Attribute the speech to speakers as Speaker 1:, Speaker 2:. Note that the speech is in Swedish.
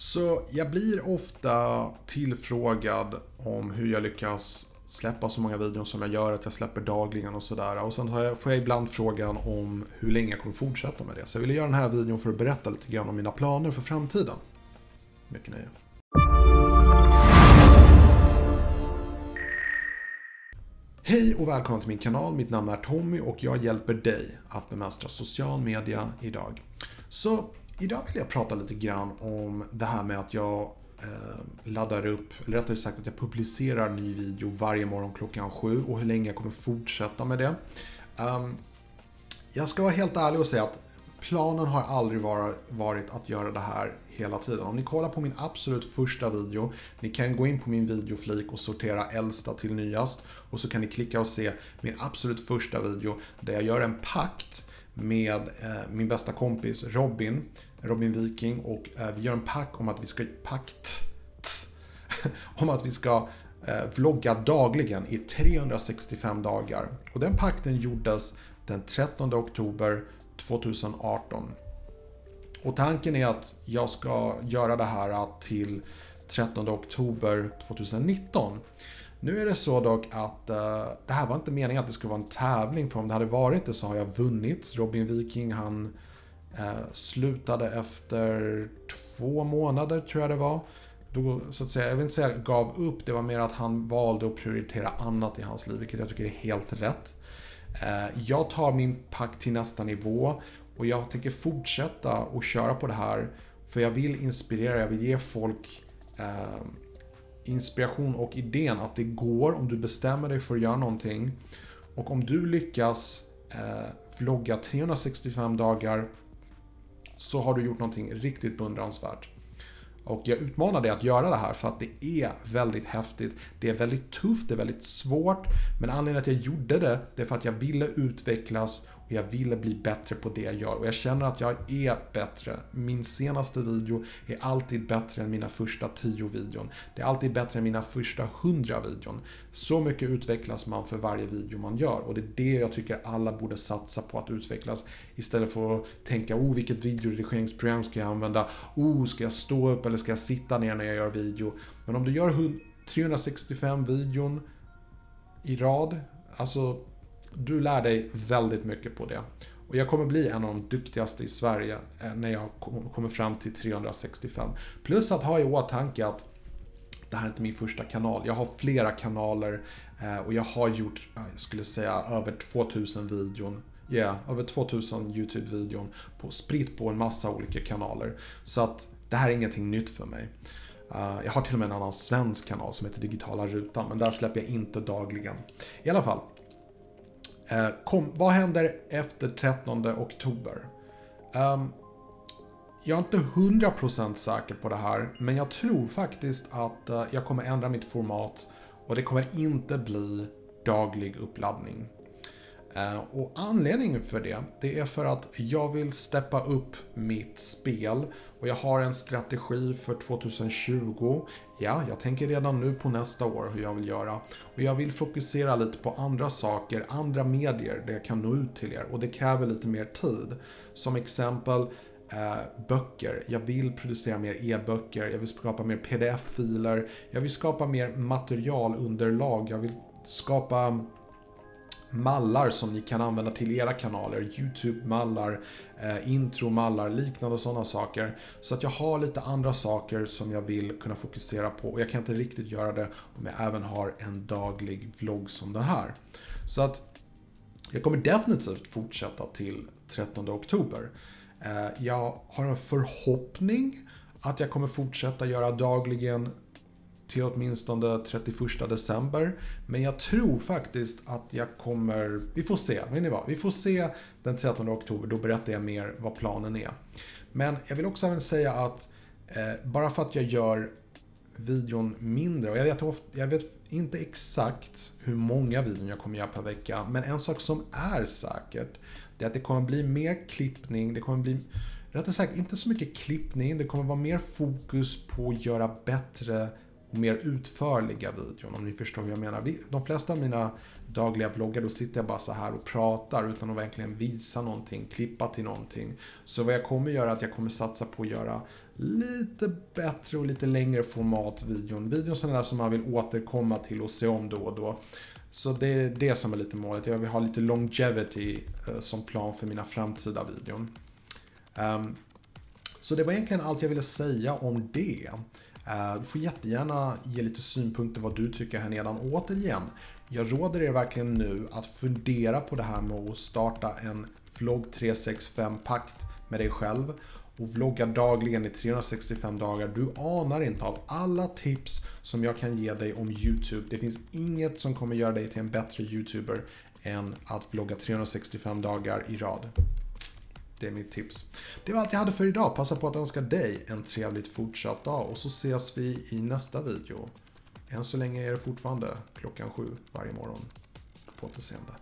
Speaker 1: Så jag blir ofta tillfrågad om hur jag lyckas släppa så många videor som jag gör, att jag släpper dagligen och sådär. Och sen får jag ibland frågan om hur länge jag kommer fortsätta med det. Så jag ville göra den här videon för att berätta lite grann om mina planer för framtiden. Mycket nöje. Hej och välkommen till min kanal. Mitt namn är Tommy och jag hjälper dig att bemästra social media idag. Så idag vill jag prata lite grann om det här med att jag eh, laddar upp, eller rättare sagt att jag publicerar ny video varje morgon klockan sju och hur länge jag kommer fortsätta med det. Ehm, jag ska vara helt ärlig och säga att planen har aldrig varit att göra det här hela tiden. Om ni kollar på min absolut första video, ni kan gå in på min videoflik och sortera äldsta till nyast och så kan ni klicka och se min absolut första video där jag gör en pakt med eh, min bästa kompis Robin, Robin Viking och eh, vi gör en pakt om att vi ska, pakt, om att vi ska eh, vlogga dagligen i 365 dagar. Och den pakten gjordes den 13 oktober 2018. Och tanken är att jag ska göra det här till 13 oktober 2019. Nu är det så dock att uh, det här var inte meningen att det skulle vara en tävling för om det hade varit det så har jag vunnit. Robin Viking han uh, slutade efter två månader tror jag det var. Då, så att säga, jag vill inte säga gav upp, det var mer att han valde att prioritera annat i hans liv, vilket jag tycker är helt rätt. Uh, jag tar min pack till nästa nivå och jag tänker fortsätta att köra på det här för jag vill inspirera, jag vill ge folk inspiration och idén att det går om du bestämmer dig för att göra någonting. Och om du lyckas eh, vlogga 365 dagar så har du gjort någonting riktigt beundransvärt. Och jag utmanar dig att göra det här för att det är väldigt häftigt. Det är väldigt tufft, det är väldigt svårt. Men anledningen till att jag gjorde det, det är för att jag ville utvecklas och jag ville bli bättre på det jag gör. Och jag känner att jag är bättre. Min senaste video är alltid bättre än mina första 10 videon. Det är alltid bättre än mina första 100 videon. Så mycket utvecklas man för varje video man gör. Och det är det jag tycker alla borde satsa på att utvecklas. Istället för att tänka, oh vilket videoredigeringsprogram ska jag använda? Oh, ska jag stå upp eller ska jag sitta ner när jag gör video? Men om du gör 365 videon i rad, alltså du lär dig väldigt mycket på det. Och jag kommer bli en av de duktigaste i Sverige eh, när jag kommer fram till 365. Plus att ha i åtanke att det här är inte min första kanal. Jag har flera kanaler eh, och jag har gjort, eh, jag skulle säga, över 2000 videon. Ja, yeah, över 2000 YouTube-videon på, spritt på en massa olika kanaler. Så att det här är ingenting nytt för mig. Uh, jag har till och med en annan svensk kanal som heter Digitala Rutan, men där släpper jag inte dagligen. I alla fall, eh, kom, vad händer efter 13 oktober? Um, jag är inte 100% säker på det här, men jag tror faktiskt att uh, jag kommer ändra mitt format och det kommer inte bli daglig uppladdning. Eh, och anledningen för det, det är för att jag vill steppa upp mitt spel och jag har en strategi för 2020. Ja, jag tänker redan nu på nästa år hur jag vill göra. Och jag vill fokusera lite på andra saker, andra medier där jag kan nå ut till er och det kräver lite mer tid. Som exempel eh, böcker. Jag vill producera mer e-böcker, jag vill skapa mer pdf-filer, jag vill skapa mer materialunderlag, jag vill skapa mallar som ni kan använda till era kanaler. YouTube-mallar, eh, intro-mallar, liknande sådana saker. Så att jag har lite andra saker som jag vill kunna fokusera på och jag kan inte riktigt göra det om jag även har en daglig vlogg som den här. Så att jag kommer definitivt fortsätta till 13 oktober. Eh, jag har en förhoppning att jag kommer fortsätta göra dagligen till åtminstone 31 december. Men jag tror faktiskt att jag kommer, vi får se, vet ni vad? Vi får se den 13 oktober, då berättar jag mer vad planen är. Men jag vill också även säga att eh, bara för att jag gör videon mindre, och jag vet, ofta, jag vet inte exakt hur många videon jag kommer göra per vecka, men en sak som är säkert, det är att det kommer bli mer klippning, det kommer bli Rättare sagt, inte så mycket klippning, det kommer vara mer fokus på att göra bättre och mer utförliga videon om ni förstår hur jag menar. De flesta av mina dagliga vloggar då sitter jag bara så här och pratar utan att verkligen visa någonting, klippa till någonting. Så vad jag kommer göra är att jag kommer satsa på att göra lite bättre och lite längre format videon. Videon sådana där som man vill återkomma till och se om då och då. Så det är det som är lite målet. Jag vill ha lite longevity eh, som plan för mina framtida videon. Ehm, så det var egentligen allt jag ville säga om det. Eh, du får jättegärna ge lite synpunkter vad du tycker här nedan. Återigen, jag råder er verkligen nu att fundera på det här med att starta en vlogg 365-pakt med dig själv och vlogga dagligen i 365 dagar. Du anar inte av alla tips som jag kan ge dig om YouTube. Det finns inget som kommer göra dig till en bättre YouTuber än att vlogga 365 dagar i rad. Det är mitt tips. Det var allt jag hade för idag. Passa på att önska dig en trevligt fortsatt dag och så ses vi i nästa video. Än så länge är det fortfarande klockan sju varje morgon. På återseende.